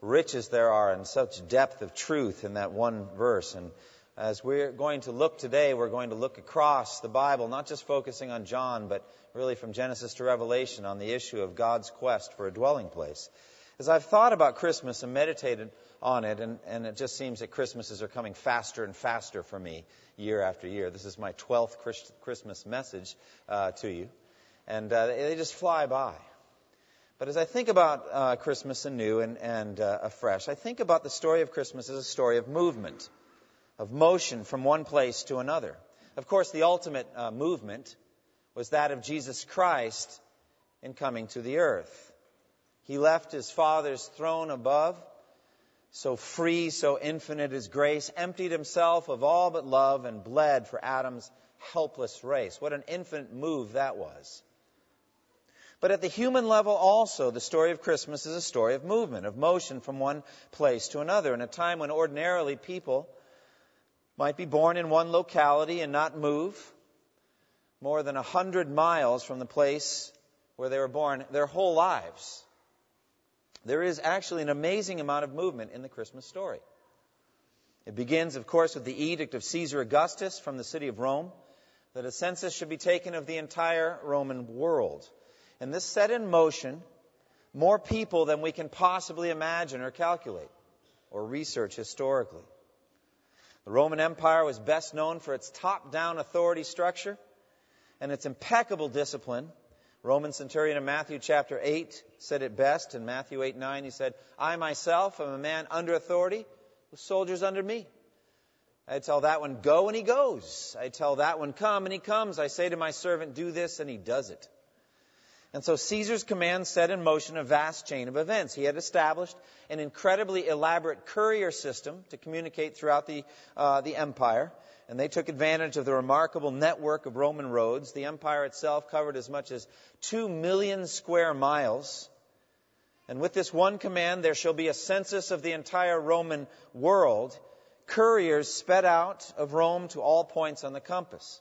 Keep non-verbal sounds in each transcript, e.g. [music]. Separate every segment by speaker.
Speaker 1: riches there are and such depth of truth in that one verse. And as we're going to look today, we're going to look across the Bible, not just focusing on John, but really from Genesis to Revelation on the issue of God's quest for a dwelling place. As I've thought about Christmas and meditated on it, and, and it just seems that Christmases are coming faster and faster for me year after year. This is my 12th Christmas message uh, to you, and uh, they just fly by. But as I think about uh, Christmas anew and, and uh, afresh, I think about the story of Christmas as a story of movement, of motion from one place to another. Of course, the ultimate uh, movement was that of Jesus Christ in coming to the earth. He left his Father's throne above, so free, so infinite is grace, emptied himself of all but love, and bled for Adam's helpless race. What an infinite move that was. But at the human level also, the story of Christmas is a story of movement, of motion from one place to another. In a time when ordinarily people might be born in one locality and not move more than a hundred miles from the place where they were born their whole lives. There is actually an amazing amount of movement in the Christmas story. It begins, of course, with the edict of Caesar Augustus from the city of Rome that a census should be taken of the entire Roman world. And this set in motion more people than we can possibly imagine or calculate or research historically. The Roman Empire was best known for its top down authority structure and its impeccable discipline. Roman centurion in Matthew chapter 8 said it best. In Matthew 8 9, he said, I myself am a man under authority with soldiers under me. I tell that one, go, and he goes. I tell that one, come, and he comes. I say to my servant, do this, and he does it. And so Caesar's command set in motion a vast chain of events. He had established an incredibly elaborate courier system to communicate throughout the, uh, the empire. And they took advantage of the remarkable network of Roman roads. The empire itself covered as much as two million square miles. And with this one command, there shall be a census of the entire Roman world. Couriers sped out of Rome to all points on the compass.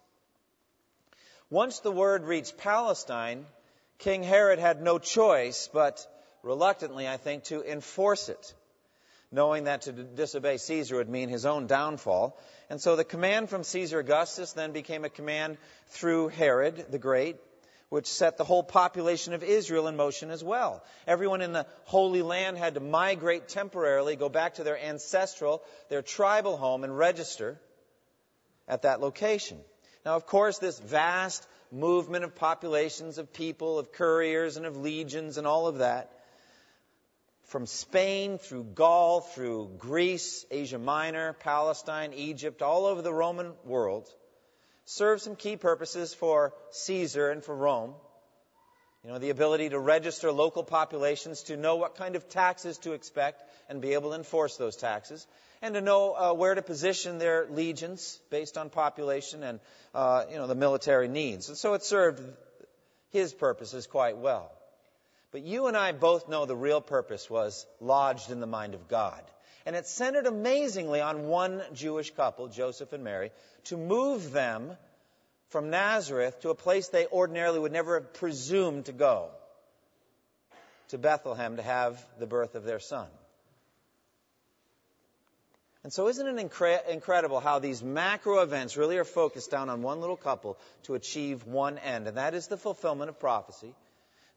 Speaker 1: Once the word reached Palestine, King Herod had no choice but reluctantly, I think, to enforce it, knowing that to disobey Caesar would mean his own downfall. And so the command from Caesar Augustus then became a command through Herod the Great, which set the whole population of Israel in motion as well. Everyone in the Holy Land had to migrate temporarily, go back to their ancestral, their tribal home, and register at that location. Now, of course, this vast movement of populations of people, of couriers, and of legions, and all of that. From Spain through Gaul, through Greece, Asia Minor, Palestine, Egypt, all over the Roman world, served some key purposes for Caesar and for Rome. You know, the ability to register local populations to know what kind of taxes to expect and be able to enforce those taxes and to know uh, where to position their legions based on population and uh, you know the military needs. And so it served his purposes quite well. But you and I both know the real purpose was lodged in the mind of God. And it centered amazingly on one Jewish couple, Joseph and Mary, to move them from Nazareth to a place they ordinarily would never have presumed to go, to Bethlehem to have the birth of their son. And so, isn't it incre- incredible how these macro events really are focused down on one little couple to achieve one end? And that is the fulfillment of prophecy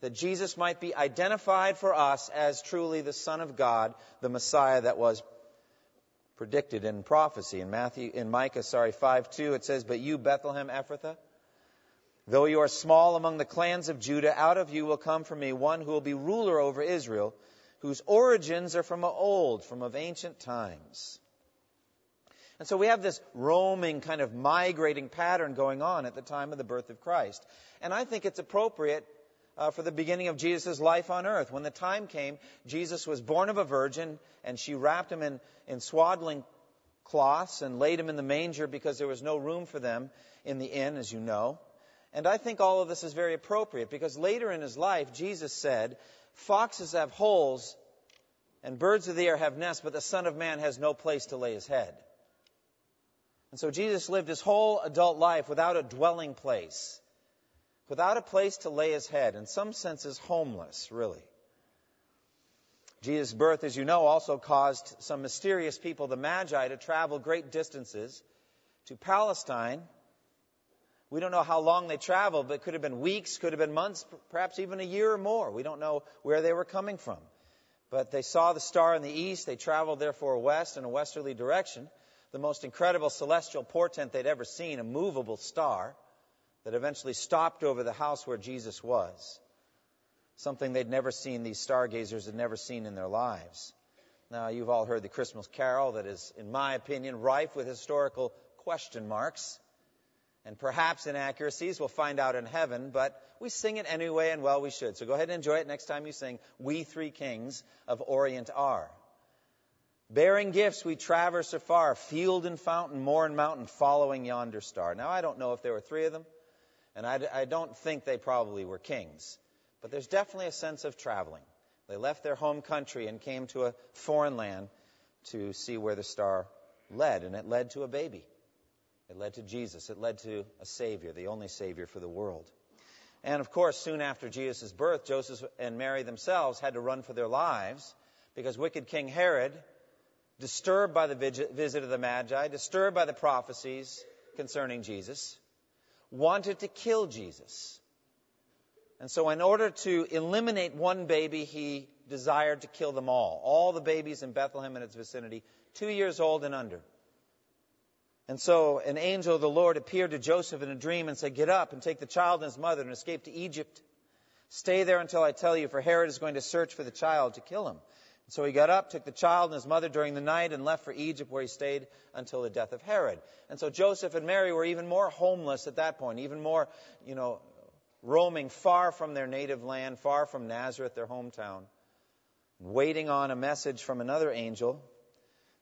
Speaker 1: that Jesus might be identified for us as truly the Son of God, the Messiah that was predicted in prophecy. In Matthew, in Micah, sorry, 5 2, it says, But you, Bethlehem Ephrathah, though you are small among the clans of Judah, out of you will come for me one who will be ruler over Israel, whose origins are from old, from of ancient times. And so we have this roaming, kind of migrating pattern going on at the time of the birth of Christ. And I think it's appropriate uh, for the beginning of Jesus' life on earth. When the time came, Jesus was born of a virgin, and she wrapped him in, in swaddling cloths and laid him in the manger because there was no room for them in the inn, as you know. And I think all of this is very appropriate because later in his life, Jesus said, Foxes have holes and birds of the air have nests, but the Son of Man has no place to lay his head. And so Jesus lived his whole adult life without a dwelling place, without a place to lay his head, in some senses homeless, really. Jesus' birth, as you know, also caused some mysterious people, the Magi, to travel great distances to Palestine. We don't know how long they traveled, but it could have been weeks, could have been months, perhaps even a year or more. We don't know where they were coming from. But they saw the star in the east. They traveled therefore west in a westerly direction. The most incredible celestial portent they'd ever seen, a movable star that eventually stopped over the house where Jesus was. Something they'd never seen, these stargazers had never seen in their lives. Now, you've all heard the Christmas carol that is, in my opinion, rife with historical question marks and perhaps inaccuracies. We'll find out in heaven, but we sing it anyway, and well, we should. So go ahead and enjoy it next time you sing We Three Kings of Orient Are. Bearing gifts, we traverse afar, field and fountain, moor and mountain, following yonder star. Now, I don't know if there were three of them, and I, I don't think they probably were kings, but there's definitely a sense of traveling. They left their home country and came to a foreign land to see where the star led, and it led to a baby. It led to Jesus. It led to a Savior, the only Savior for the world. And of course, soon after Jesus' birth, Joseph and Mary themselves had to run for their lives because wicked King Herod, disturbed by the visit of the Magi, disturbed by the prophecies concerning Jesus, wanted to kill Jesus. And so, in order to eliminate one baby, he desired to kill them all. All the babies in Bethlehem and its vicinity, two years old and under. And so an angel of the Lord appeared to Joseph in a dream and said, Get up and take the child and his mother and escape to Egypt. Stay there until I tell you, for Herod is going to search for the child to kill him. So he got up, took the child and his mother during the night, and left for Egypt, where he stayed until the death of Herod. And so Joseph and Mary were even more homeless at that point, even more, you know, roaming far from their native land, far from Nazareth, their hometown, waiting on a message from another angel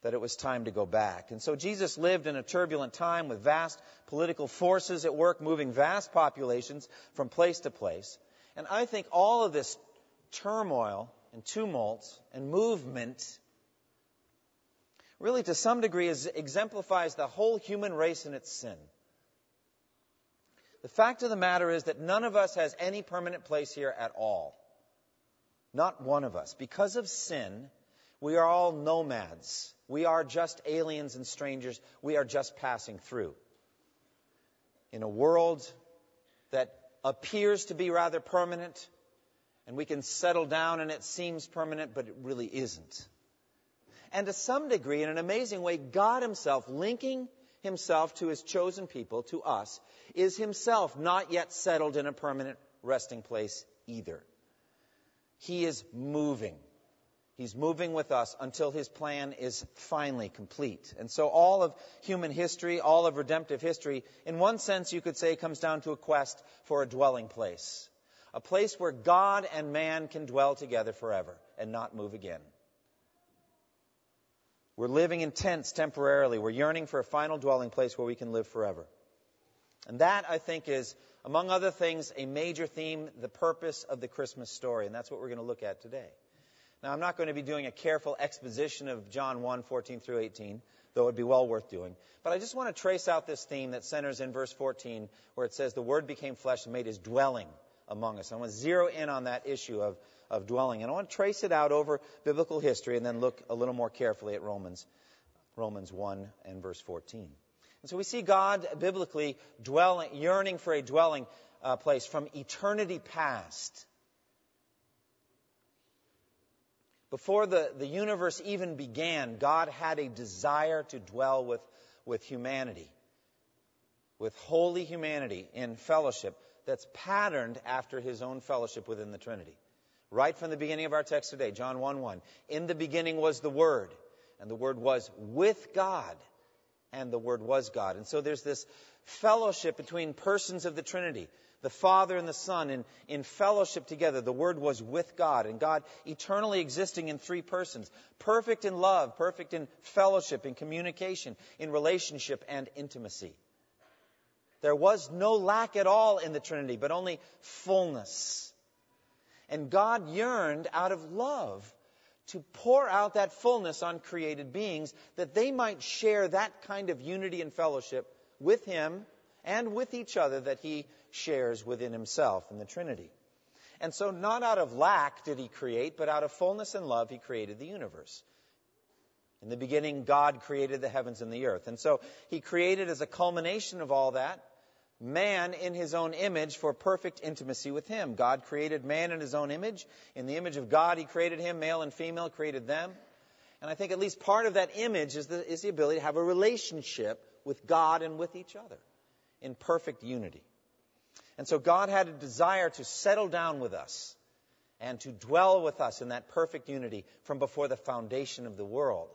Speaker 1: that it was time to go back. And so Jesus lived in a turbulent time with vast political forces at work, moving vast populations from place to place. And I think all of this turmoil and tumult and movement really to some degree is, exemplifies the whole human race in its sin. The fact of the matter is that none of us has any permanent place here at all. Not one of us. Because of sin, we are all nomads. We are just aliens and strangers. We are just passing through. In a world that appears to be rather permanent, and we can settle down and it seems permanent, but it really isn't. And to some degree, in an amazing way, God Himself, linking Himself to His chosen people, to us, is Himself not yet settled in a permanent resting place either. He is moving. He's moving with us until his plan is finally complete. And so all of human history, all of redemptive history, in one sense you could say comes down to a quest for a dwelling place. A place where God and man can dwell together forever and not move again. We're living in tents temporarily. We're yearning for a final dwelling place where we can live forever. And that, I think, is, among other things, a major theme, the purpose of the Christmas story. And that's what we're going to look at today. Now, I'm not going to be doing a careful exposition of John 1, 14 through 18, though it would be well worth doing. But I just want to trace out this theme that centers in verse 14, where it says, The Word became flesh and made his dwelling among us. I want to zero in on that issue of, of dwelling. And I want to trace it out over biblical history and then look a little more carefully at Romans, Romans 1 and verse 14. And so we see God biblically dwelling, yearning for a dwelling uh, place from eternity past. Before the, the universe even began, God had a desire to dwell with, with humanity, with holy humanity in fellowship that's patterned after his own fellowship within the Trinity. Right from the beginning of our text today, John 1 1. In the beginning was the Word, and the Word was with God, and the Word was God. And so there's this fellowship between persons of the Trinity the Father and the Son in, in fellowship together. The Word was with God, and God eternally existing in three persons, perfect in love, perfect in fellowship, in communication, in relationship, and intimacy. There was no lack at all in the Trinity, but only fullness. And God yearned out of love to pour out that fullness on created beings that they might share that kind of unity and fellowship with Him and with each other that He shares within Himself in the Trinity. And so, not out of lack did He create, but out of fullness and love, He created the universe. In the beginning, God created the heavens and the earth. And so, He created as a culmination of all that man in his own image for perfect intimacy with him. God created man in his own image. In the image of God, he created him, male and female, created them. And I think at least part of that image is the, is the ability to have a relationship with God and with each other in perfect unity. And so God had a desire to settle down with us and to dwell with us in that perfect unity from before the foundation of the world.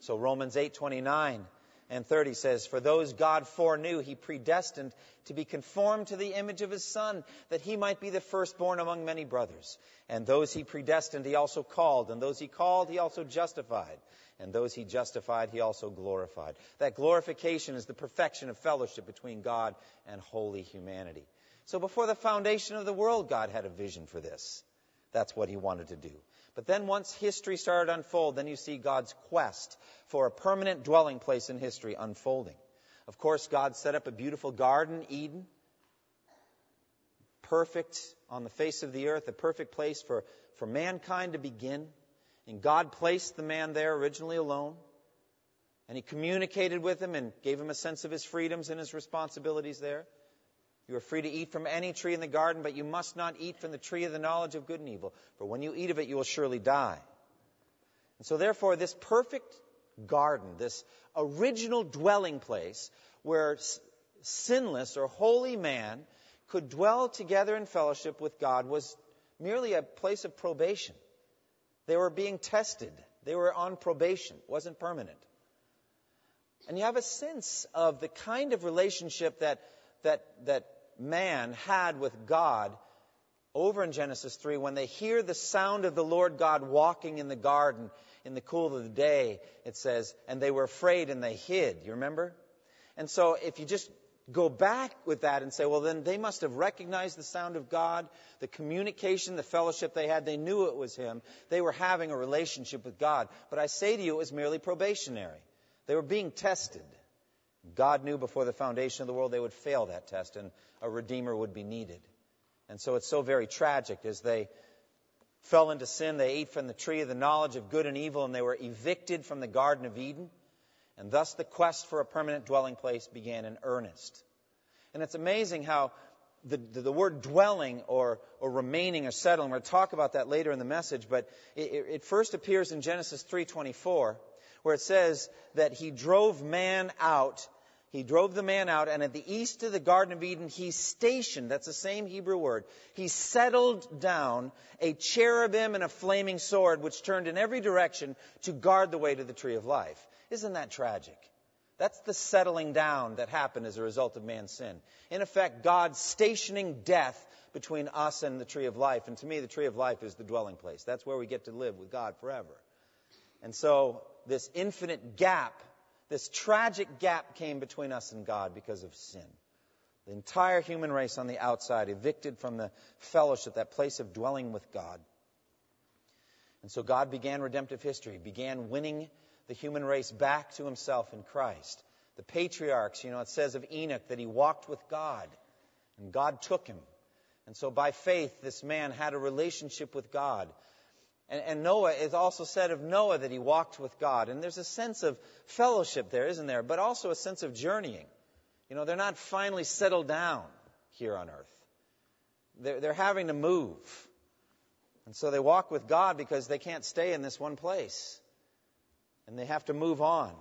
Speaker 1: So Romans 8:29 and 30 says, For those God foreknew, he predestined to be conformed to the image of his Son, that he might be the firstborn among many brothers. And those he predestined, he also called. And those he called, he also justified. And those he justified, he also glorified. That glorification is the perfection of fellowship between God and holy humanity. So before the foundation of the world, God had a vision for this. That's what he wanted to do. But then once history started to unfold, then you see God's quest for a permanent dwelling place in history unfolding. Of course, God set up a beautiful garden, Eden, perfect on the face of the earth, a perfect place for, for mankind to begin. And God placed the man there originally alone. And he communicated with him and gave him a sense of his freedoms and his responsibilities there. You are free to eat from any tree in the garden, but you must not eat from the tree of the knowledge of good and evil, for when you eat of it, you will surely die. And so, therefore, this perfect garden, this original dwelling place where sinless or holy man could dwell together in fellowship with God, was merely a place of probation. They were being tested, they were on probation, it wasn't permanent. And you have a sense of the kind of relationship that, that, that man had with God over in Genesis 3 when they hear the sound of the Lord God walking in the garden in the cool of the day, it says, and they were afraid and they hid. You remember? And so if you just go back with that and say, well, then they must have recognized the sound of God, the communication, the fellowship they had. They knew it was Him. They were having a relationship with God. But I say to you, it was merely probationary. They were being tested. God knew before the foundation of the world they would fail that test and a Redeemer would be needed. And so it's so very tragic as they fell into sin, they ate from the tree of the knowledge of good and evil, and they were evicted from the Garden of Eden. And thus the quest for a permanent dwelling place began in earnest. And it's amazing how the, the, the word dwelling or, or remaining or settling, we're going to talk about that later in the message, but it, it first appears in Genesis 3.24, where it says that he drove man out he drove the man out, and at the east of the Garden of Eden, he stationed, that's the same Hebrew word, he settled down a cherubim and a flaming sword, which turned in every direction to guard the way to the tree of life. Isn't that tragic? That's the settling down that happened as a result of man's sin. In effect, God stationing death between us and the tree of life. And to me, the tree of life is the dwelling place. That's where we get to live with God forever. And so, this infinite gap this tragic gap came between us and God because of sin. The entire human race on the outside, evicted from the fellowship, that place of dwelling with God. And so God began redemptive history, began winning the human race back to himself in Christ. The patriarchs, you know, it says of Enoch that he walked with God, and God took him. And so by faith, this man had a relationship with God. And, and Noah is also said of Noah that he walked with God. And there's a sense of fellowship there, isn't there? But also a sense of journeying. You know, they're not finally settled down here on earth. They're, they're having to move. And so they walk with God because they can't stay in this one place. And they have to move on.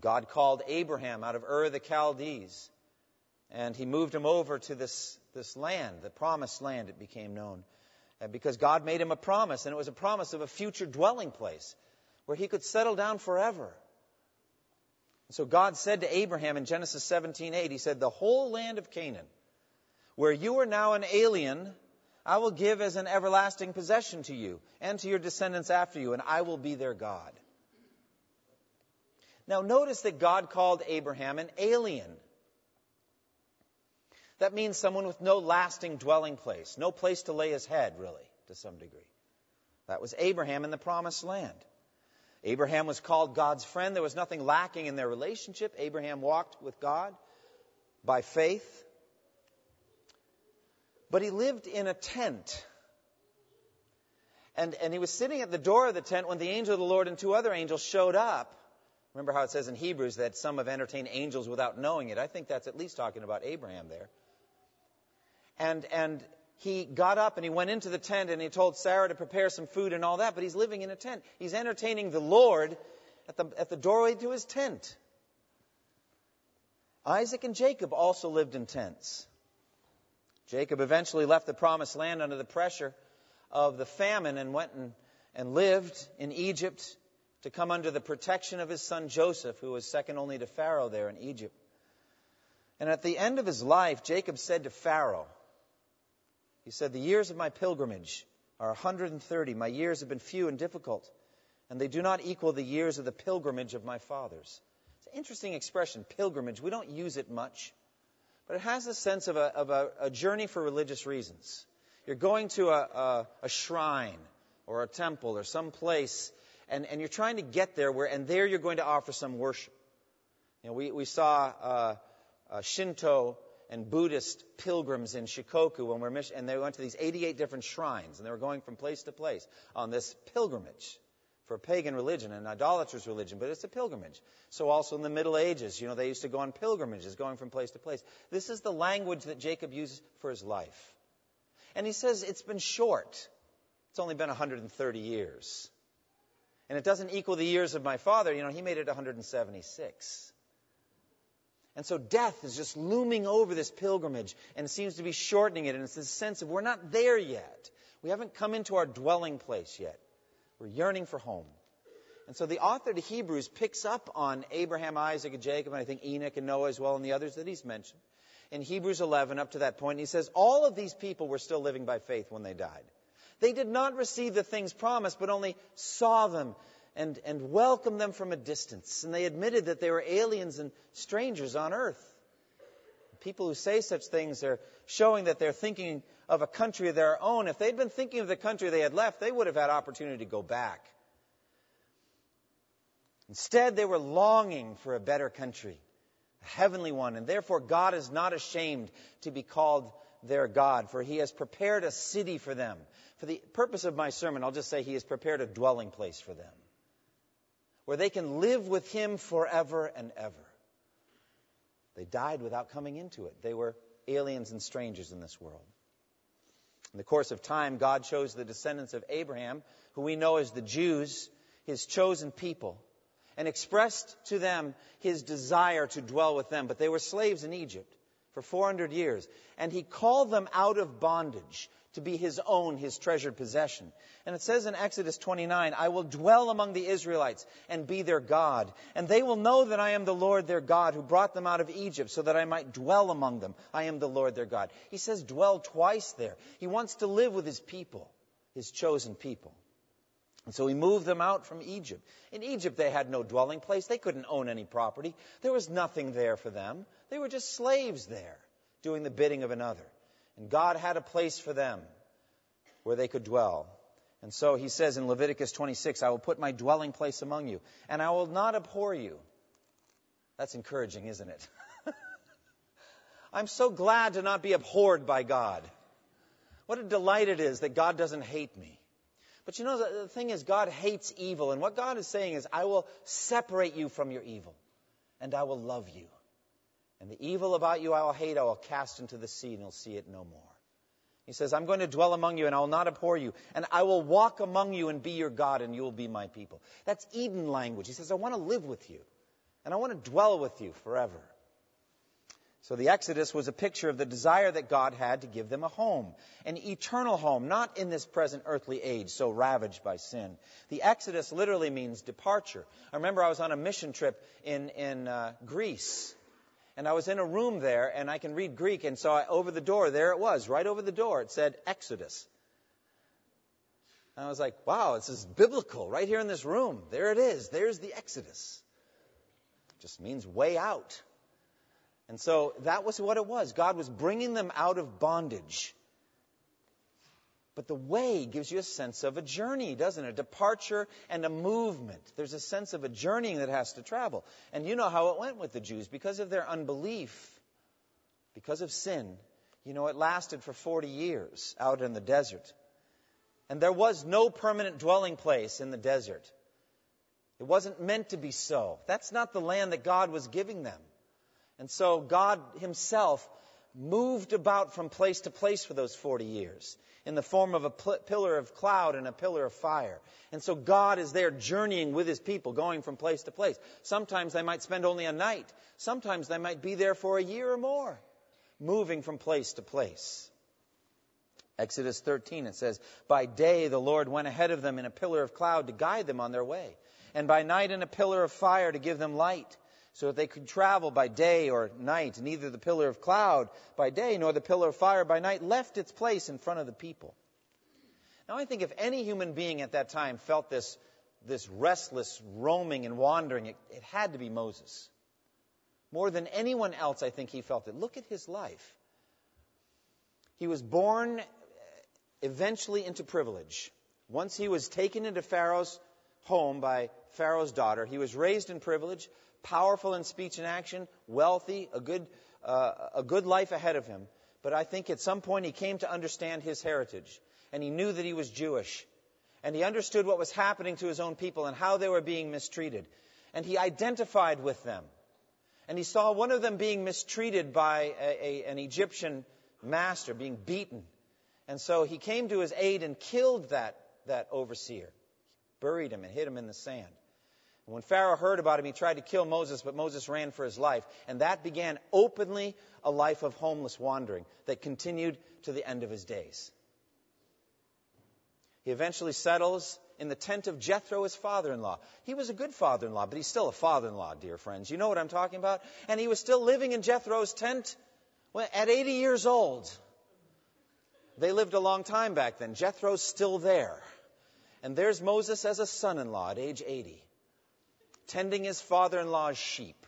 Speaker 1: God called Abraham out of Ur the Chaldees. And he moved him over to this, this land, the promised land, it became known because God made him a promise, and it was a promise of a future dwelling place where he could settle down forever. So God said to Abraham in Genesis 17:8, He said, "The whole land of Canaan where you are now an alien, I will give as an everlasting possession to you and to your descendants after you, and I will be their God. Now, notice that God called Abraham an alien. That means someone with no lasting dwelling place, no place to lay his head, really, to some degree. That was Abraham in the promised land. Abraham was called God's friend. There was nothing lacking in their relationship. Abraham walked with God by faith. But he lived in a tent. And, and he was sitting at the door of the tent when the angel of the Lord and two other angels showed up. Remember how it says in Hebrews that some have entertained angels without knowing it. I think that's at least talking about Abraham there. And, and he got up and he went into the tent and he told Sarah to prepare some food and all that, but he's living in a tent. He's entertaining the Lord at the, at the doorway to his tent. Isaac and Jacob also lived in tents. Jacob eventually left the promised land under the pressure of the famine and went and, and lived in Egypt to come under the protection of his son Joseph, who was second only to Pharaoh there in Egypt. And at the end of his life, Jacob said to Pharaoh, he said, The years of my pilgrimage are 130. My years have been few and difficult, and they do not equal the years of the pilgrimage of my fathers. It's an interesting expression, pilgrimage. We don't use it much, but it has a sense of a, of a, a journey for religious reasons. You're going to a, a, a shrine or a temple or some place, and, and you're trying to get there, where, and there you're going to offer some worship. You know, we, we saw uh, uh, Shinto and Buddhist pilgrims in Shikoku when we're mission, and they went to these 88 different shrines, and they were going from place to place on this pilgrimage for pagan religion, an idolatrous religion, but it's a pilgrimage. So also in the Middle Ages, you know, they used to go on pilgrimages, going from place to place. This is the language that Jacob uses for his life. And he says it's been short. It's only been 130 years. And it doesn't equal the years of my father. You know, he made it 176. And so death is just looming over this pilgrimage and seems to be shortening it. And it's this sense of we're not there yet. We haven't come into our dwelling place yet. We're yearning for home. And so the author to Hebrews picks up on Abraham, Isaac, and Jacob, and I think Enoch and Noah as well, and the others that he's mentioned. In Hebrews 11, up to that point, he says, All of these people were still living by faith when they died. They did not receive the things promised, but only saw them and, and welcomed them from a distance. And they admitted that they were aliens and strangers on earth. People who say such things are showing that they're thinking of a country of their own. If they'd been thinking of the country they had left, they would have had opportunity to go back. Instead, they were longing for a better country, a heavenly one, and therefore God is not ashamed to be called their God, for he has prepared a city for them. For the purpose of my sermon, I'll just say he has prepared a dwelling place for them where they can live with Him forever and ever. They died without coming into it. They were aliens and strangers in this world. In the course of time, God chose the descendants of Abraham, who we know as the Jews, his chosen people, and expressed to them his desire to dwell with them. But they were slaves in Egypt for 400 years. And he called them out of bondage to be his own, his treasured possession. And it says in Exodus 29, I will dwell among the Israelites and be their God. And they will know that I am the Lord their God who brought them out of Egypt so that I might dwell among them. I am the Lord their God. He says dwell twice there. He wants to live with his people, his chosen people. And so he moved them out from Egypt. In Egypt, they had no dwelling place. They couldn't own any property. There was nothing there for them. They were just slaves there, doing the bidding of another. And God had a place for them where they could dwell. And so he says in Leviticus 26, I will put my dwelling place among you, and I will not abhor you. That's encouraging, isn't it? [laughs] I'm so glad to not be abhorred by God. What a delight it is that God doesn't hate me. But you know, the thing is, God hates evil. And what God is saying is, I will separate you from your evil, and I will love you. And the evil about you I will hate, I will cast into the sea, and you'll see it no more. He says, I'm going to dwell among you, and I will not abhor you. And I will walk among you and be your God, and you will be my people. That's Eden language. He says, I want to live with you, and I want to dwell with you forever. So the Exodus was a picture of the desire that God had to give them a home, an eternal home, not in this present earthly age so ravaged by sin. The Exodus literally means departure. I remember I was on a mission trip in, in uh, Greece And I was in a room there, and I can read Greek, and so I, over the door, there it was, right over the door, it said Exodus. And I was like, wow, this is biblical, right here in this room. There it is. There's the Exodus. It just means way out. And so that was what it was. God was bringing them out of bondage. But the way gives you a sense of a journey, doesn't it? A departure and a movement. There's a sense of a journeying that has to travel. And you know how it went with the Jews. Because of their unbelief, because of sin, you know, it lasted for 40 years out in the desert. And there was no permanent dwelling place in the desert. It wasn't meant to be so. That's not the land that God was giving them. And so God Himself moved about from place to place for those 40 years in the form of a pillar of cloud and a pillar of fire. And so God is there journeying with his people, going from place to place. Sometimes they might spend only a night. Sometimes they might be there for a year or more, moving from place to place. Exodus 13, it says, By day the Lord went ahead of them in a pillar of cloud to guide them on their way, and by night in a pillar of fire to give them light so that they could travel by day or night. Neither the pillar of cloud by day nor the pillar of fire by night left its place in front of the people. Now, I think if any human being at that time felt this, this restless roaming and wandering, it, it had to be Moses. More than anyone else, I think he felt it. Look at his life. He was born uh, eventually into privilege. Once he was taken into Pharaoh's home by Pharaoh's daughter, he was raised in privilege, powerful in speech and action, wealthy, a good, uh, a good life ahead of him. But I think at some point he came to understand his heritage, and he knew that he was Jewish. And he understood what was happening to his own people and how they were being mistreated. And he identified with them. And he saw one of them being mistreated by a, a, an Egyptian master, being beaten. And so he came to his aid and killed that, that overseer, buried him and hid him in the sand. When Pharaoh heard about him, he tried to kill Moses, but Moses ran for his life. And that began openly a life of homeless wandering that continued to the end of his days. He eventually settles in the tent of Jethro, his father in law. He was a good father in law, but he's still a father in law, dear friends. You know what I'm talking about? And he was still living in Jethro's tent at 80 years old. They lived a long time back then. Jethro's still there. And there's Moses as a son in law at age 80 tending his father in law's sheep.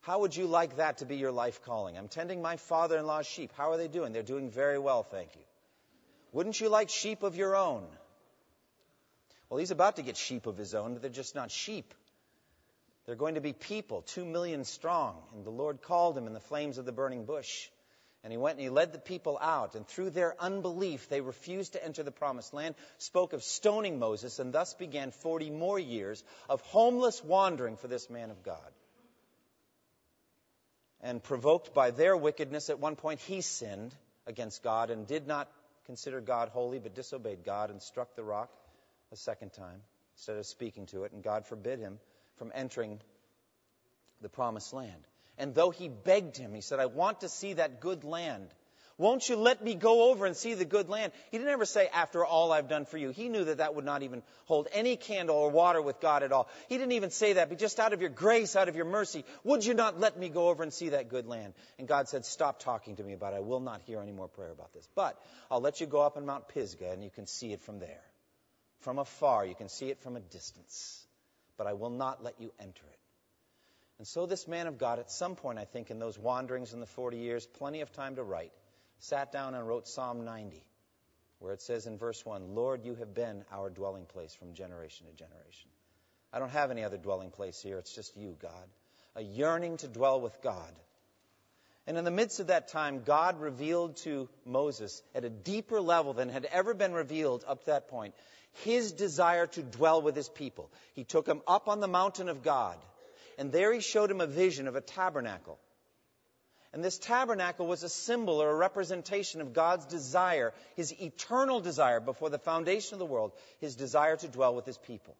Speaker 1: How would you like that to be your life calling? I'm tending my father in law's sheep. How are they doing? They're doing very well, thank you. Wouldn't you like sheep of your own? Well, he's about to get sheep of his own, but they're just not sheep. They're going to be people, two million strong. And the Lord called him in the flames of the burning bush. And he went and he led the people out. And through their unbelief, they refused to enter the promised land, spoke of stoning Moses, and thus began 40 more years of homeless wandering for this man of God. And provoked by their wickedness, at one point he sinned against God and did not consider God holy, but disobeyed God and struck the rock a second time instead of speaking to it. And God forbid him from entering the promised land. And though he begged him, he said, I want to see that good land. Won't you let me go over and see the good land? He didn't ever say, after all I've done for you. He knew that that would not even hold any candle or water with God at all. He didn't even say that, but just out of your grace, out of your mercy, would you not let me go over and see that good land? And God said, stop talking to me about it. I will not hear any more prayer about this. But I'll let you go up on Mount Pisgah and you can see it from there. From afar, you can see it from a distance. But I will not let you enter it. And so, this man of God, at some point, I think, in those wanderings in the 40 years, plenty of time to write, sat down and wrote Psalm 90, where it says in verse 1 Lord, you have been our dwelling place from generation to generation. I don't have any other dwelling place here. It's just you, God. A yearning to dwell with God. And in the midst of that time, God revealed to Moses at a deeper level than had ever been revealed up to that point his desire to dwell with his people. He took him up on the mountain of God and there he showed him a vision of a tabernacle. And this tabernacle was a symbol or a representation of God's desire, his eternal desire before the foundation of the world, his desire to dwell with his people.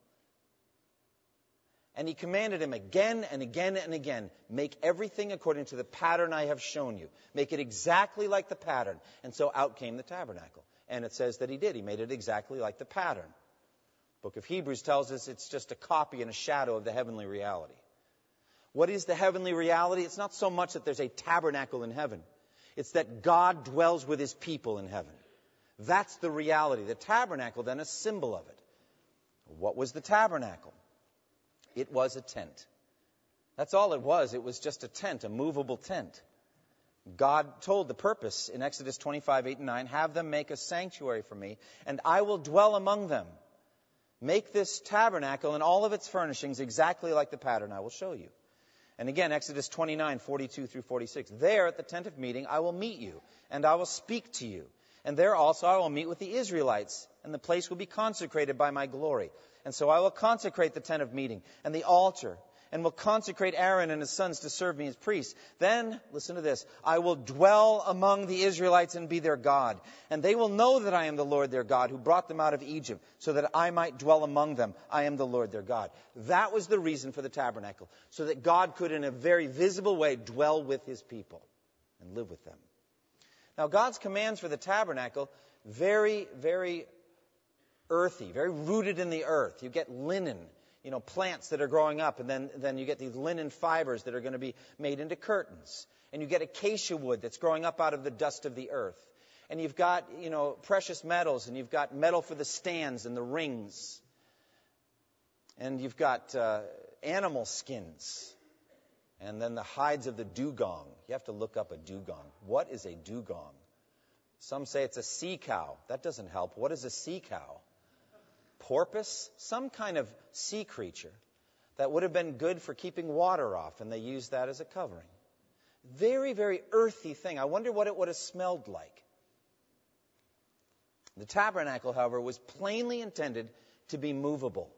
Speaker 1: And he commanded him again and again and again make everything according to the pattern I have shown you. Make it exactly like the pattern. And so out came the tabernacle. And it says that he did. He made it exactly like the pattern. The book of Hebrews tells us it's just a copy and a shadow of the heavenly reality. What is the heavenly reality? It's not so much that there's a tabernacle in heaven. It's that God dwells with his people in heaven. That's the reality. The tabernacle, then, a symbol of it. What was the tabernacle? It was a tent. That's all it was. It was just a tent, a movable tent. God told the purpose in Exodus 25, 8 and 9, have them make a sanctuary for me, and I will dwell among them. Make this tabernacle and all of its furnishings exactly like the pattern I will show you. And again, Exodus 29, 42 through 46. There at the tent of meeting, I will meet you, and I will speak to you. And there also I will meet with the Israelites, and the place will be consecrated by my glory. And so I will consecrate the tent of meeting and the altar and will consecrate Aaron and his sons to serve me as priests. Then, listen to this, I will dwell among the Israelites and be their God. And they will know that I am the Lord their God who brought them out of Egypt so that I might dwell among them. I am the Lord their God. That was the reason for the tabernacle, so that God could in a very visible way dwell with his people and live with them. Now, God's commands for the tabernacle, very, very earthy, very rooted in the earth. You get linen you know, plants that are growing up, and then, then you get these linen fibers that are going to be made into curtains. And you get acacia wood that's growing up out of the dust of the earth. And you've got, you know, precious metals, and you've got metal for the stands and the rings. And you've got uh, animal skins. And then the hides of the dugong. You have to look up a dugong. What is a dugong? Some say it's a sea cow. That doesn't help. What is a sea cow? Porpoise, some kind of sea creature that would have been good for keeping water off, and they used that as a covering. Very, very earthy thing. I wonder what it would have smelled like. The tabernacle, however, was plainly intended to be movable.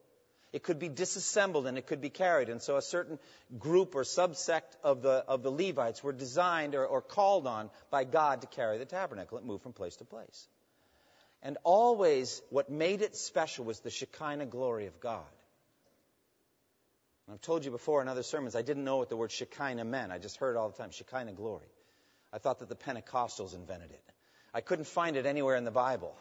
Speaker 1: It could be disassembled and it could be carried. And so a certain group or subsect of the, of the Levites were designed or, or called on by God to carry the tabernacle. It moved from place to place. And always, what made it special was the Shekinah glory of God. I've told you before in other sermons, I didn't know what the word Shekinah meant. I just heard it all the time Shekinah glory. I thought that the Pentecostals invented it. I couldn't find it anywhere in the Bible.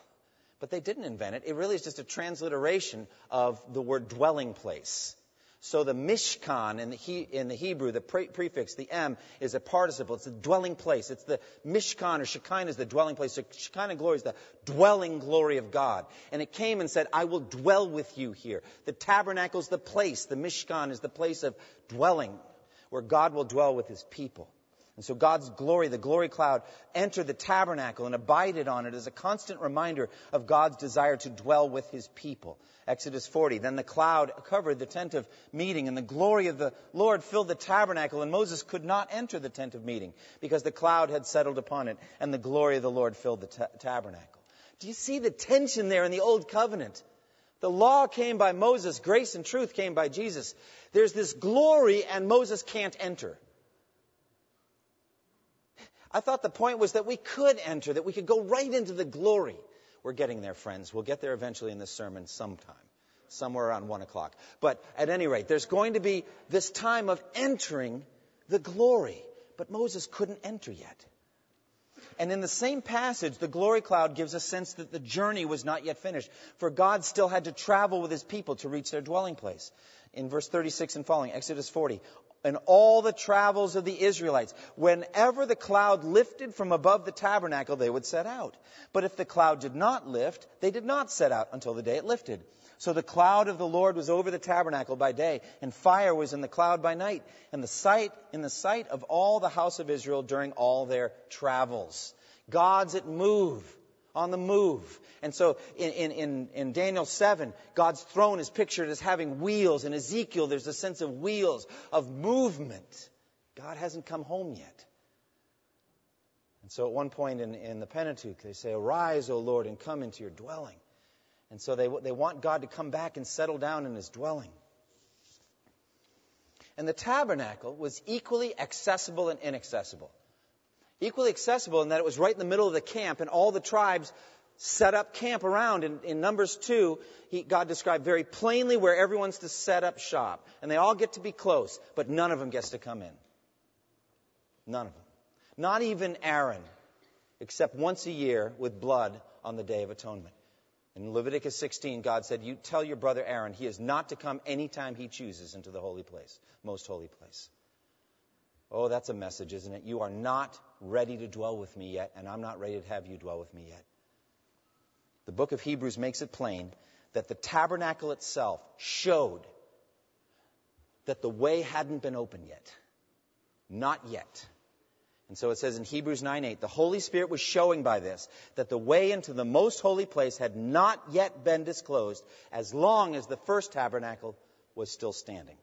Speaker 1: But they didn't invent it. It really is just a transliteration of the word dwelling place. So the Mishkan in the, he, in the Hebrew, the pre- prefix, the M, is a participle. It's the dwelling place. It's the Mishkan or Shekinah is the dwelling place. So Shekinah glory is the dwelling glory of God. And it came and said, I will dwell with you here. The tabernacle is the place. The Mishkan is the place of dwelling where God will dwell with his people. And so God's glory, the glory cloud, entered the tabernacle and abided on it as a constant reminder of God's desire to dwell with his people. Exodus 40. Then the cloud covered the tent of meeting, and the glory of the Lord filled the tabernacle, and Moses could not enter the tent of meeting because the cloud had settled upon it, and the glory of the Lord filled the ta- tabernacle. Do you see the tension there in the old covenant? The law came by Moses, grace and truth came by Jesus. There's this glory, and Moses can't enter. I thought the point was that we could enter, that we could go right into the glory. We're getting there, friends. We'll get there eventually in this sermon sometime, somewhere around 1 o'clock. But at any rate, there's going to be this time of entering the glory. But Moses couldn't enter yet. And in the same passage, the glory cloud gives a sense that the journey was not yet finished, for God still had to travel with his people to reach their dwelling place. In verse 36 and following, Exodus 40, and all the travels of the Israelites. Whenever the cloud lifted from above the tabernacle, they would set out. But if the cloud did not lift, they did not set out until the day it lifted. So the cloud of the Lord was over the tabernacle by day, and fire was in the cloud by night, and the sight in the sight of all the house of Israel during all their travels. God's at move on the move. And so in, in, in, Daniel 7, God's throne is pictured as having wheels. In Ezekiel, there's a sense of wheels, of movement. God hasn't come home yet. And so at one point in, in the Pentateuch, they say, Arise, O Lord, and come into your dwelling. And so they, they want God to come back and settle down in his dwelling. And the tabernacle was equally accessible and inaccessible equally accessible in that it was right in the middle of the camp, and all the tribes set up camp around. In, in Numbers 2, he, God described very plainly where everyone's to set up shop. And they all get to be close, but none of them gets to come in. None of them. Not even Aaron, except once a year with blood on the Day of Atonement. In Leviticus 16, God said, You tell your brother Aaron he is not to come anytime he chooses into the holy place, most holy place. Oh, that's a message, isn't it? You are not ready to dwell with me yet, and I'm not ready to have you dwell with me yet. The book of Hebrews makes it plain that the tabernacle itself showed that the way hadn't been open yet. Not yet. And so it says in Hebrews 9:8, the Holy Spirit was showing by this that the way into the most holy place had not yet been disclosed as long as the first tabernacle was still standing.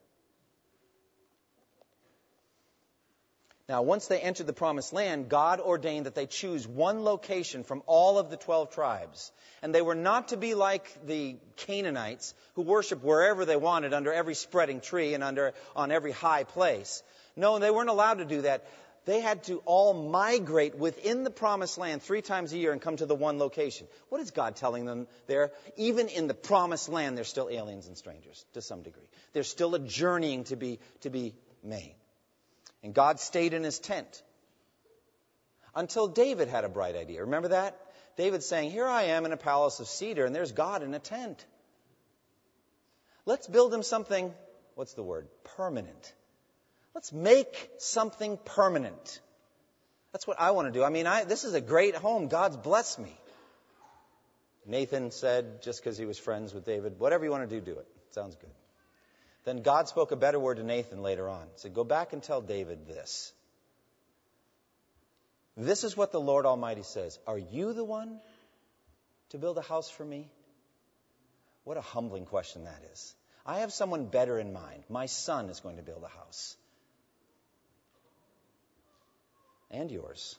Speaker 1: Now, once they entered the promised land, God ordained that they choose one location from all of the 12 tribes. And they were not to be like the Canaanites who worshiped wherever they wanted under every spreading tree and under, on every high place. No, they weren't allowed to do that. They had to all migrate within the promised land three times a year and come to the one location. What is God telling them there? Even in the promised land, they're still aliens and strangers to some degree. There's still a journeying to be, to be made. And God stayed in his tent until David had a bright idea. Remember that? David saying, Here I am in a palace of cedar, and there's God in a tent. Let's build him something, what's the word? Permanent. Let's make something permanent. That's what I want to do. I mean, I, this is a great home. God's blessed me. Nathan said, just because he was friends with David, whatever you want to do, do it. Sounds good. Then God spoke a better word to Nathan later on. He said, Go back and tell David this. This is what the Lord Almighty says Are you the one to build a house for me? What a humbling question that is. I have someone better in mind. My son is going to build a house. And yours.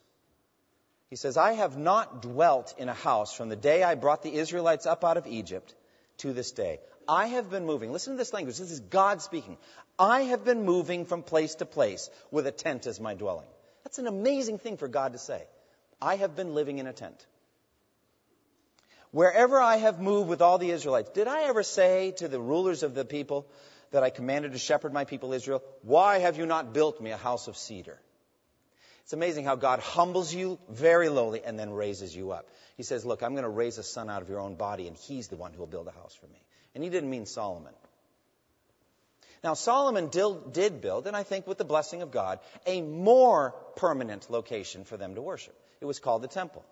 Speaker 1: He says, I have not dwelt in a house from the day I brought the Israelites up out of Egypt to this day. I have been moving. Listen to this language. This is God speaking. I have been moving from place to place with a tent as my dwelling. That's an amazing thing for God to say. I have been living in a tent. Wherever I have moved with all the Israelites, did I ever say to the rulers of the people that I commanded to shepherd my people Israel, Why have you not built me a house of cedar? It's amazing how God humbles you very lowly and then raises you up. He says, Look, I'm going to raise a son out of your own body, and he's the one who will build a house for me. And he didn't mean Solomon. Now, Solomon did build, and I think with the blessing of God, a more permanent location for them to worship. It was called the temple.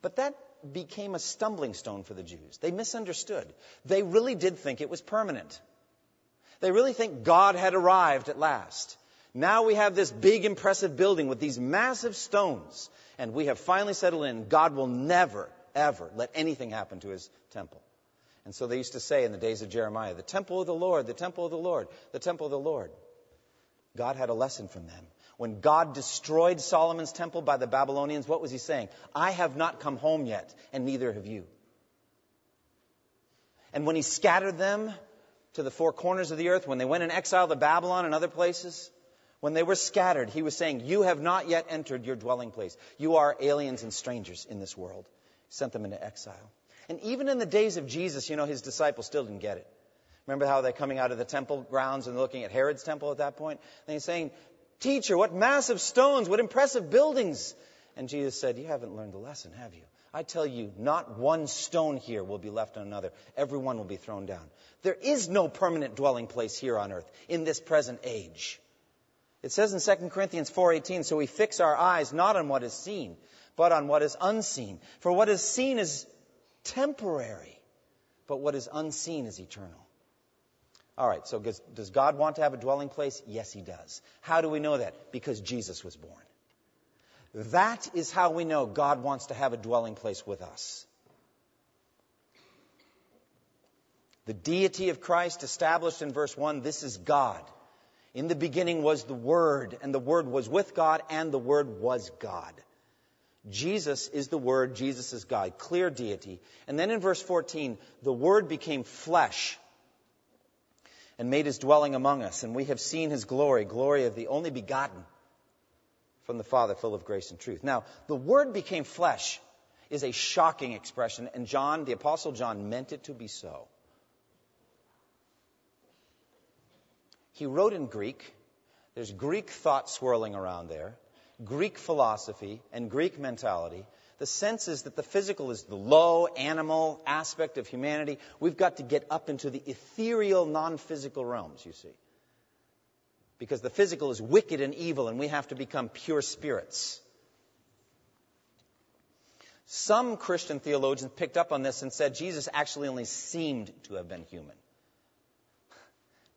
Speaker 1: But that became a stumbling stone for the Jews. They misunderstood. They really did think it was permanent. They really think God had arrived at last. Now we have this big, impressive building with these massive stones, and we have finally settled in. God will never, ever let anything happen to his temple. And so they used to say in the days of Jeremiah, the temple of the Lord, the temple of the Lord, the temple of the Lord. God had a lesson from them. When God destroyed Solomon's temple by the Babylonians, what was he saying? I have not come home yet, and neither have you. And when he scattered them to the four corners of the earth, when they went in exile to Babylon and other places, when they were scattered, he was saying, You have not yet entered your dwelling place. You are aliens and strangers in this world. He sent them into exile. And even in the days of Jesus, you know, his disciples still didn't get it. Remember how they're coming out of the temple grounds and looking at Herod's temple at that point? And he's saying, Teacher, what massive stones, what impressive buildings. And Jesus said, You haven't learned the lesson, have you? I tell you, not one stone here will be left on another. Every one will be thrown down. There is no permanent dwelling place here on earth in this present age. It says in 2 Corinthians 4:18, so we fix our eyes not on what is seen, but on what is unseen. For what is seen is temporary, but what is unseen is eternal. All right, so does God want to have a dwelling place? Yes, He does. How do we know that? Because Jesus was born. That is how we know God wants to have a dwelling place with us. The deity of Christ established in verse 1 this is God. In the beginning was the Word, and the Word was with God, and the Word was God. Jesus is the Word, Jesus is God, clear deity. And then in verse 14, the Word became flesh and made his dwelling among us, and we have seen his glory, glory of the only begotten from the Father, full of grace and truth. Now, the Word became flesh is a shocking expression, and John, the Apostle John, meant it to be so. He wrote in Greek. There's Greek thought swirling around there. Greek philosophy and Greek mentality, the sense is that the physical is the low animal aspect of humanity. We've got to get up into the ethereal, non physical realms, you see. because the physical is wicked and evil, and we have to become pure spirits. Some Christian theologians picked up on this and said Jesus actually only seemed to have been human.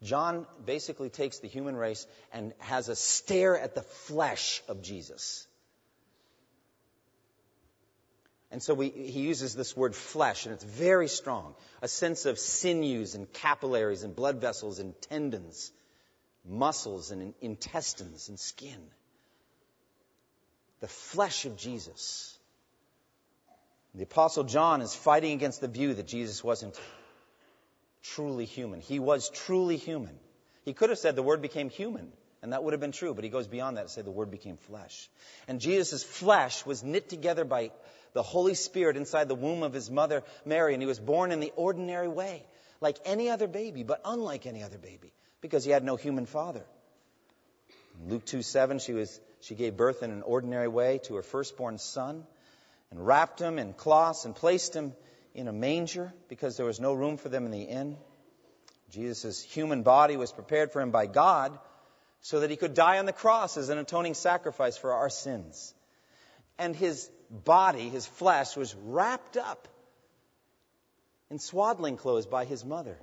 Speaker 1: John basically takes the human race and has a stare at the flesh of Jesus. And so we, he uses this word flesh, and it's very strong. A sense of sinews and capillaries and blood vessels and tendons, muscles and intestines and skin. The flesh of Jesus. The Apostle John is fighting against the view that Jesus wasn't truly human. He was truly human. He could have said the Word became human, and that would have been true, but he goes beyond that and said the Word became flesh. And Jesus' flesh was knit together by the Holy Spirit inside the womb of his mother Mary, and he was born in the ordinary way, like any other baby, but unlike any other baby, because he had no human father. In Luke 2 7, she, was, she gave birth in an ordinary way to her firstborn son, and wrapped him in cloths and placed him in a manger because there was no room for them in the inn. Jesus' human body was prepared for him by God so that he could die on the cross as an atoning sacrifice for our sins. And his body, his flesh, was wrapped up in swaddling clothes by his mother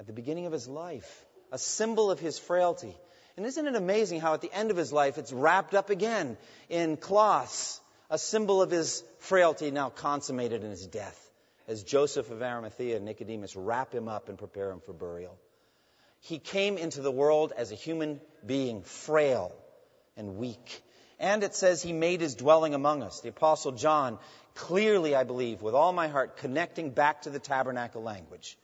Speaker 1: at the beginning of his life, a symbol of his frailty. And isn't it amazing how at the end of his life it's wrapped up again in cloths, a symbol of his frailty now consummated in his death, as Joseph of Arimathea and Nicodemus wrap him up and prepare him for burial. He came into the world as a human being, frail and weak. And it says he made his dwelling among us. The Apostle John, clearly, I believe, with all my heart, connecting back to the tabernacle language.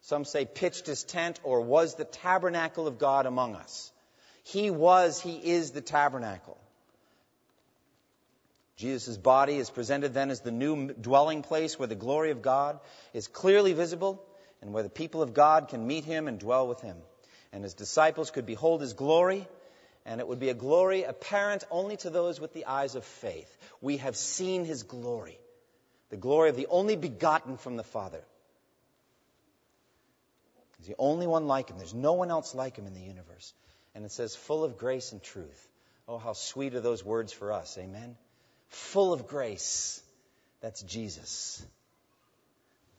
Speaker 1: Some say pitched his tent or was the tabernacle of God among us. He was, he is the tabernacle. Jesus' body is presented then as the new dwelling place where the glory of God is clearly visible and where the people of God can meet him and dwell with him. And his disciples could behold his glory and it would be a glory apparent only to those with the eyes of faith. We have seen his glory, the glory of the only begotten from the Father. He's the only one like him. There's no one else like him in the universe. And it says, full of grace and truth. Oh, how sweet are those words for us. Amen. Full of grace. That's Jesus.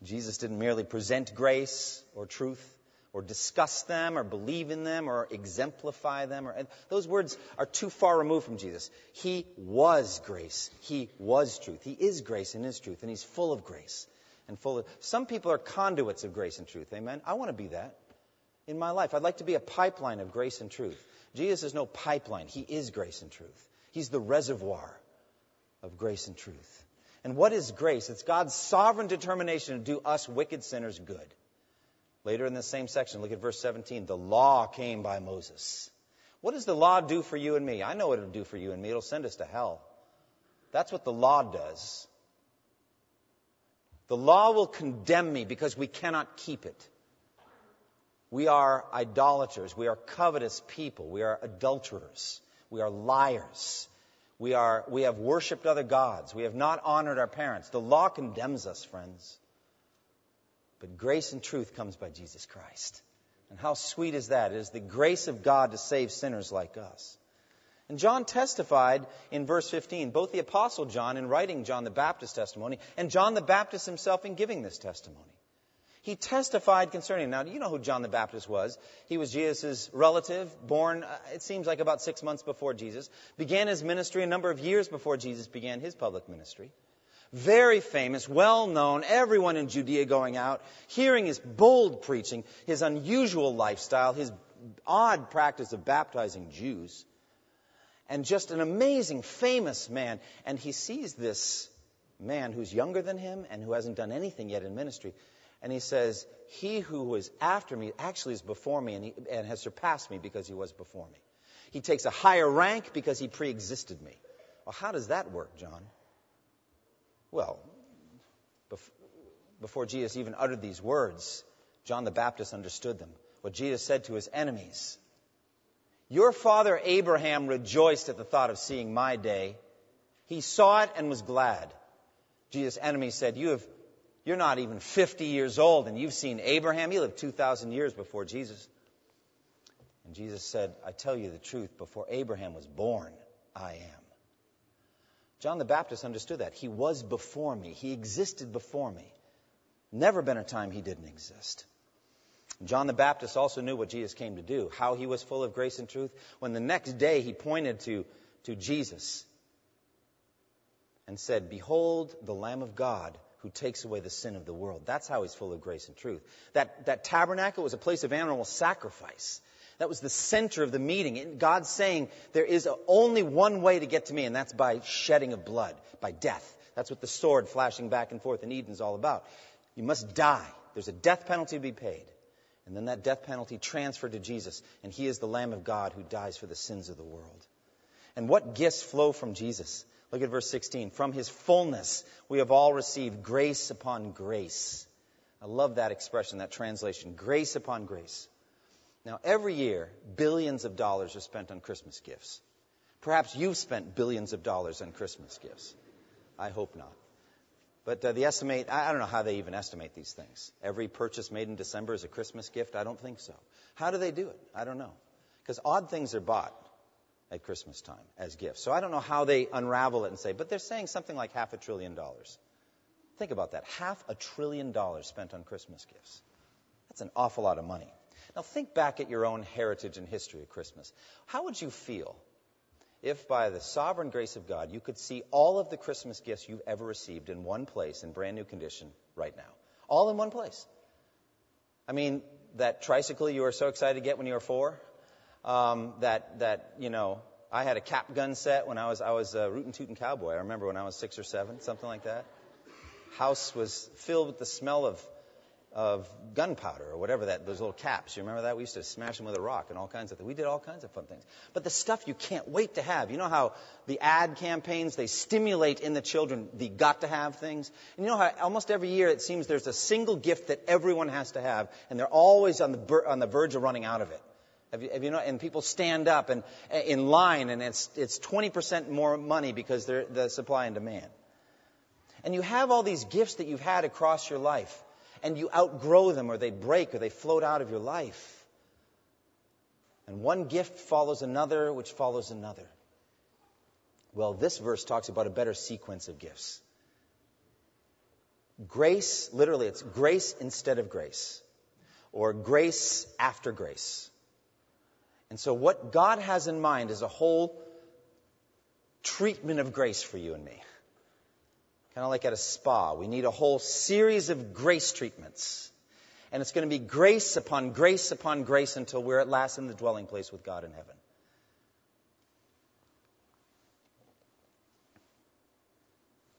Speaker 1: Jesus didn't merely present grace or truth or discuss them or believe in them or exemplify them or those words are too far removed from Jesus. He was grace. He was truth. He is grace and is truth and he's full of grace and full of Some people are conduits of grace and truth. Amen. I want to be that in my life. I'd like to be a pipeline of grace and truth. Jesus is no pipeline. He is grace and truth. He's the reservoir of grace and truth. And what is grace? It's God's sovereign determination to do us wicked sinners good. Later in the same section, look at verse 17. The law came by Moses. What does the law do for you and me? I know what it'll do for you and me. It'll send us to hell. That's what the law does. The law will condemn me because we cannot keep it. We are idolaters. We are covetous people. We are adulterers. We are liars. We, are, we have worshiped other gods. We have not honored our parents. The law condemns us, friends. But grace and truth comes by Jesus Christ. And how sweet is that? It is the grace of God to save sinners like us. And John testified in verse 15, both the Apostle John in writing John the Baptist testimony, and John the Baptist himself in giving this testimony. He testified concerning. Now, you know who John the Baptist was. He was Jesus' relative, born, uh, it seems like about six months before Jesus, began his ministry a number of years before Jesus began his public ministry. Very famous, well known, everyone in Judea going out, hearing his bold preaching, his unusual lifestyle, his odd practice of baptizing Jews, and just an amazing, famous man. And he sees this man who's younger than him and who hasn't done anything yet in ministry. And he says, He who was after me actually is before me and, he, and has surpassed me because he was before me. He takes a higher rank because he pre existed me. Well, how does that work, John? Well, before Jesus even uttered these words, John the Baptist understood them. What Jesus said to his enemies Your father Abraham rejoiced at the thought of seeing my day. He saw it and was glad. Jesus' enemies said, You have, You're not even 50 years old and you've seen Abraham. He lived 2,000 years before Jesus. And Jesus said, I tell you the truth, before Abraham was born, I am. John the Baptist understood that. He was before me, he existed before me. Never been a time he didn't exist. John the Baptist also knew what Jesus came to do, how he was full of grace and truth. When the next day he pointed to, to Jesus and said, Behold the Lamb of God who takes away the sin of the world. That's how he's full of grace and truth. That, that tabernacle was a place of animal sacrifice. That was the center of the meeting. God's saying there is only one way to get to me, and that's by shedding of blood, by death. That's what the sword flashing back and forth in Eden is all about. You must die. There's a death penalty to be paid. And then that death penalty transferred to Jesus, and he is the Lamb of God who dies for the sins of the world. And what gifts flow from Jesus? Look at verse 16. From his fullness we have all received grace upon grace. I love that expression, that translation. Grace upon grace. Now, every year, billions of dollars are spent on Christmas gifts. Perhaps you've spent billions of dollars on Christmas gifts. I hope not. But uh, the estimate, I don't know how they even estimate these things. Every purchase made in December is a Christmas gift? I don't think so. How do they do it? I don't know. Because odd things are bought at Christmas time as gifts. So I don't know how they unravel it and say, but they're saying something like half a trillion dollars. Think about that. Half a trillion dollars spent on Christmas gifts. That's an awful lot of money. Now think back at your own heritage and history of Christmas. How would you feel if by the sovereign grace of God you could see all of the Christmas gifts you've ever received in one place in brand new condition right now. All in one place. I mean, that tricycle you were so excited to get when you were four, um, that, that, you know, I had a cap gun set when I was, I was a rootin' tootin' cowboy. I remember when I was six or seven, something like that. House was filled with the smell of of gunpowder or whatever that those little caps. You remember that? We used to smash them with a rock and all kinds of things. We did all kinds of fun things. But the stuff you can't wait to have. You know how the ad campaigns they stimulate in the children the got to have things. And you know how almost every year it seems there's a single gift that everyone has to have, and they're always on the on the verge of running out of it. Have you, have you and people stand up and in line, and it's it's 20% more money because they're the supply and demand. And you have all these gifts that you've had across your life and you outgrow them or they break or they float out of your life. And one gift follows another, which follows another. Well, this verse talks about a better sequence of gifts. Grace, literally, it's grace instead of grace, or grace after grace. And so, what God has in mind is a whole treatment of grace for you and me kind of like at a spa. We need a whole series of grace treatments. And it's going to be grace upon grace upon grace until we're at last in the dwelling place with God in heaven.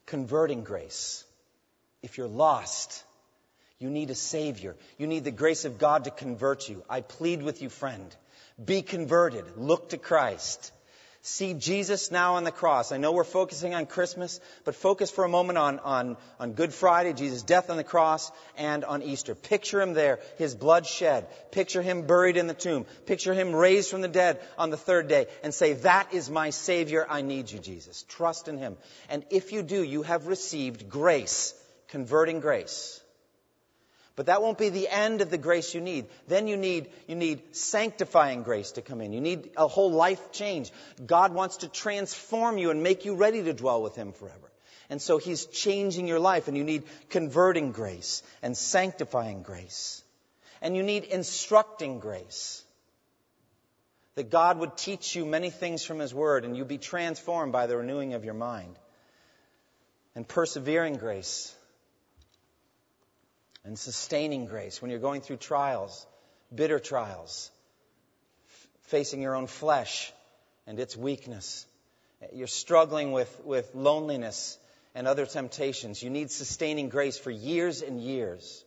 Speaker 1: Converting grace. If you're lost, you need a Savior. You need the grace of God to convert you. I plead with you, friend. Be converted. Look to Christ. See Jesus now on the cross. I know we're focusing on Christmas, but focus for a moment on, on, on Good Friday, Jesus' death on the cross, and on Easter. Picture him there, his blood shed. Picture him buried in the tomb. Picture him raised from the dead on the third day, and say, That is my Savior. I need you, Jesus. Trust in him. And if you do, you have received grace, converting grace. But that won't be the end of the grace you need. Then you need, you need sanctifying grace to come in. You need a whole life change. God wants to transform you and make you ready to dwell with Him forever. And so He's changing your life and you need converting grace and sanctifying grace. And you need instructing grace. That God would teach you many things from His Word and you'd be transformed by the renewing of your mind. And persevering grace and sustaining grace when you're going through trials, bitter trials, f- facing your own flesh and its weakness. You're struggling with, with loneliness and other temptations. You need sustaining grace for years and years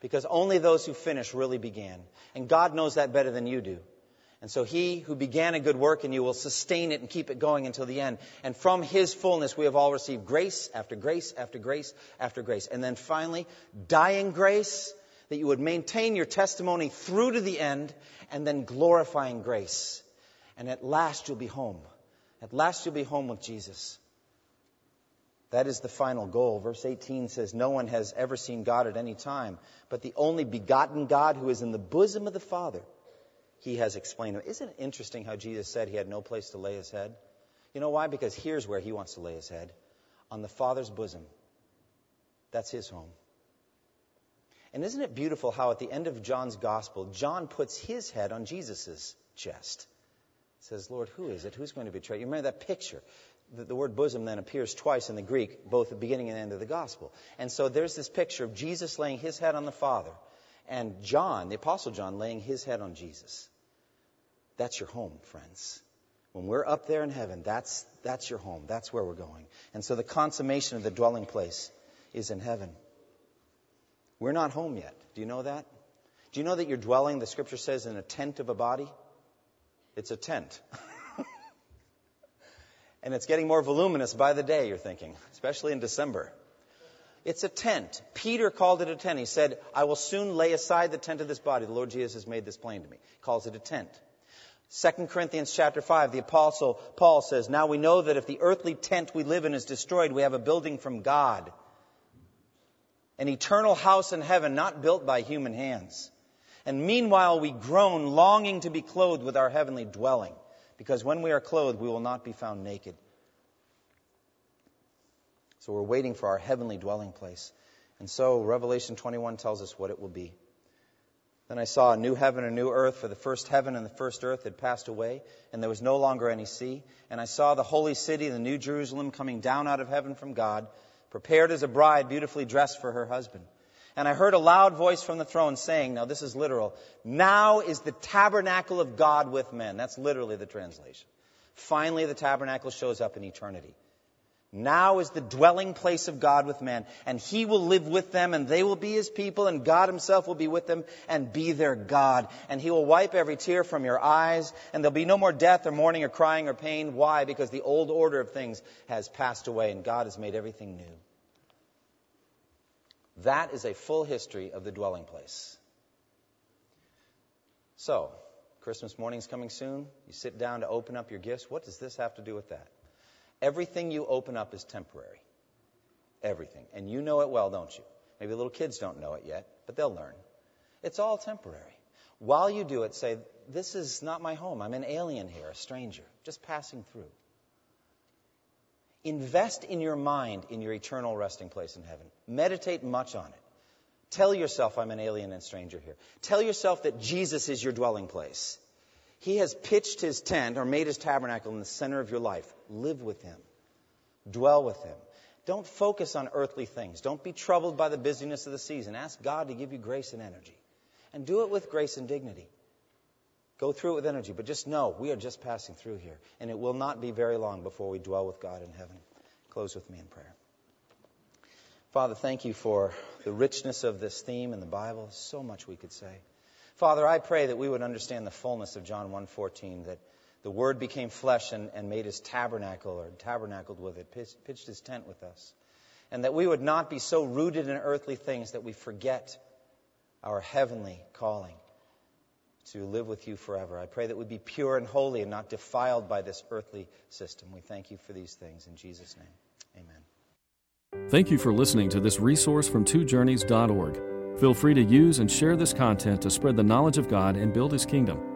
Speaker 1: because only those who finish really began. And God knows that better than you do. And so he who began a good work in you will sustain it and keep it going until the end. And from his fullness we have all received grace after grace after grace after grace. And then finally, dying grace that you would maintain your testimony through to the end and then glorifying grace. And at last you'll be home. At last you'll be home with Jesus. That is the final goal. Verse 18 says, No one has ever seen God at any time, but the only begotten God who is in the bosom of the Father he has explained them. Isn't it interesting how Jesus said he had no place to lay his head? You know why? Because here's where he wants to lay his head on the Father's bosom. That's his home. And isn't it beautiful how at the end of John's gospel, John puts his head on Jesus' chest? He says, Lord, who is it? Who's going to betray you? Remember that picture? The, the word bosom then appears twice in the Greek, both the beginning and the end of the gospel. And so there's this picture of Jesus laying his head on the Father, and John, the Apostle John, laying his head on Jesus. That's your home, friends. When we're up there in heaven, that's, that's your home. That's where we're going. And so the consummation of the dwelling place is in heaven. We're not home yet. Do you know that? Do you know that you're dwelling, the scripture says, in a tent of a body? It's a tent. [laughs] and it's getting more voluminous by the day, you're thinking, especially in December. It's a tent. Peter called it a tent. He said, I will soon lay aside the tent of this body. The Lord Jesus has made this plain to me. He calls it a tent. 2 Corinthians chapter 5, the apostle Paul says, Now we know that if the earthly tent we live in is destroyed, we have a building from God. An eternal house in heaven, not built by human hands. And meanwhile we groan, longing to be clothed with our heavenly dwelling. Because when we are clothed, we will not be found naked. So we're waiting for our heavenly dwelling place. And so Revelation 21 tells us what it will be. Then I saw a new heaven and a new earth, for the first heaven and the first earth had passed away, and there was no longer any sea. And I saw the holy city, the new Jerusalem, coming down out of heaven from God, prepared as a bride beautifully dressed for her husband. And I heard a loud voice from the throne saying, now this is literal, now is the tabernacle of God with men. That's literally the translation. Finally, the tabernacle shows up in eternity. Now is the dwelling place of God with men, and He will live with them, and they will be His people, and God Himself will be with them and be their God. And He will wipe every tear from your eyes, and there'll be no more death or mourning or crying or pain. Why? Because the old order of things has passed away, and God has made everything new. That is a full history of the dwelling place. So, Christmas morning's coming soon. You sit down to open up your gifts. What does this have to do with that? Everything you open up is temporary. Everything. And you know it well, don't you? Maybe little kids don't know it yet, but they'll learn. It's all temporary. While you do it, say, This is not my home. I'm an alien here, a stranger, just passing through. Invest in your mind in your eternal resting place in heaven. Meditate much on it. Tell yourself, I'm an alien and stranger here. Tell yourself that Jesus is your dwelling place. He has pitched his tent or made his tabernacle in the center of your life. Live with him. Dwell with him. Don't focus on earthly things. Don't be troubled by the busyness of the season. Ask God to give you grace and energy. And do it with grace and dignity. Go through it with energy, but just know we are just passing through here, and it will not be very long before we dwell with God in heaven. Close with me in prayer. Father, thank you for the richness of this theme in the Bible. So much we could say. Father, I pray that we would understand the fullness of John 1.14, that the Word became flesh and, and made his tabernacle, or tabernacled with it, pitched, pitched his tent with us. And that we would not be so rooted in earthly things that we forget our heavenly calling to live with you forever. I pray that we be pure and holy and not defiled by this earthly system. We thank you for these things in Jesus' name. Amen.
Speaker 2: Thank you for listening to this resource from twojourneys.org. Feel free to use and share this content to spread the knowledge of God and build His kingdom.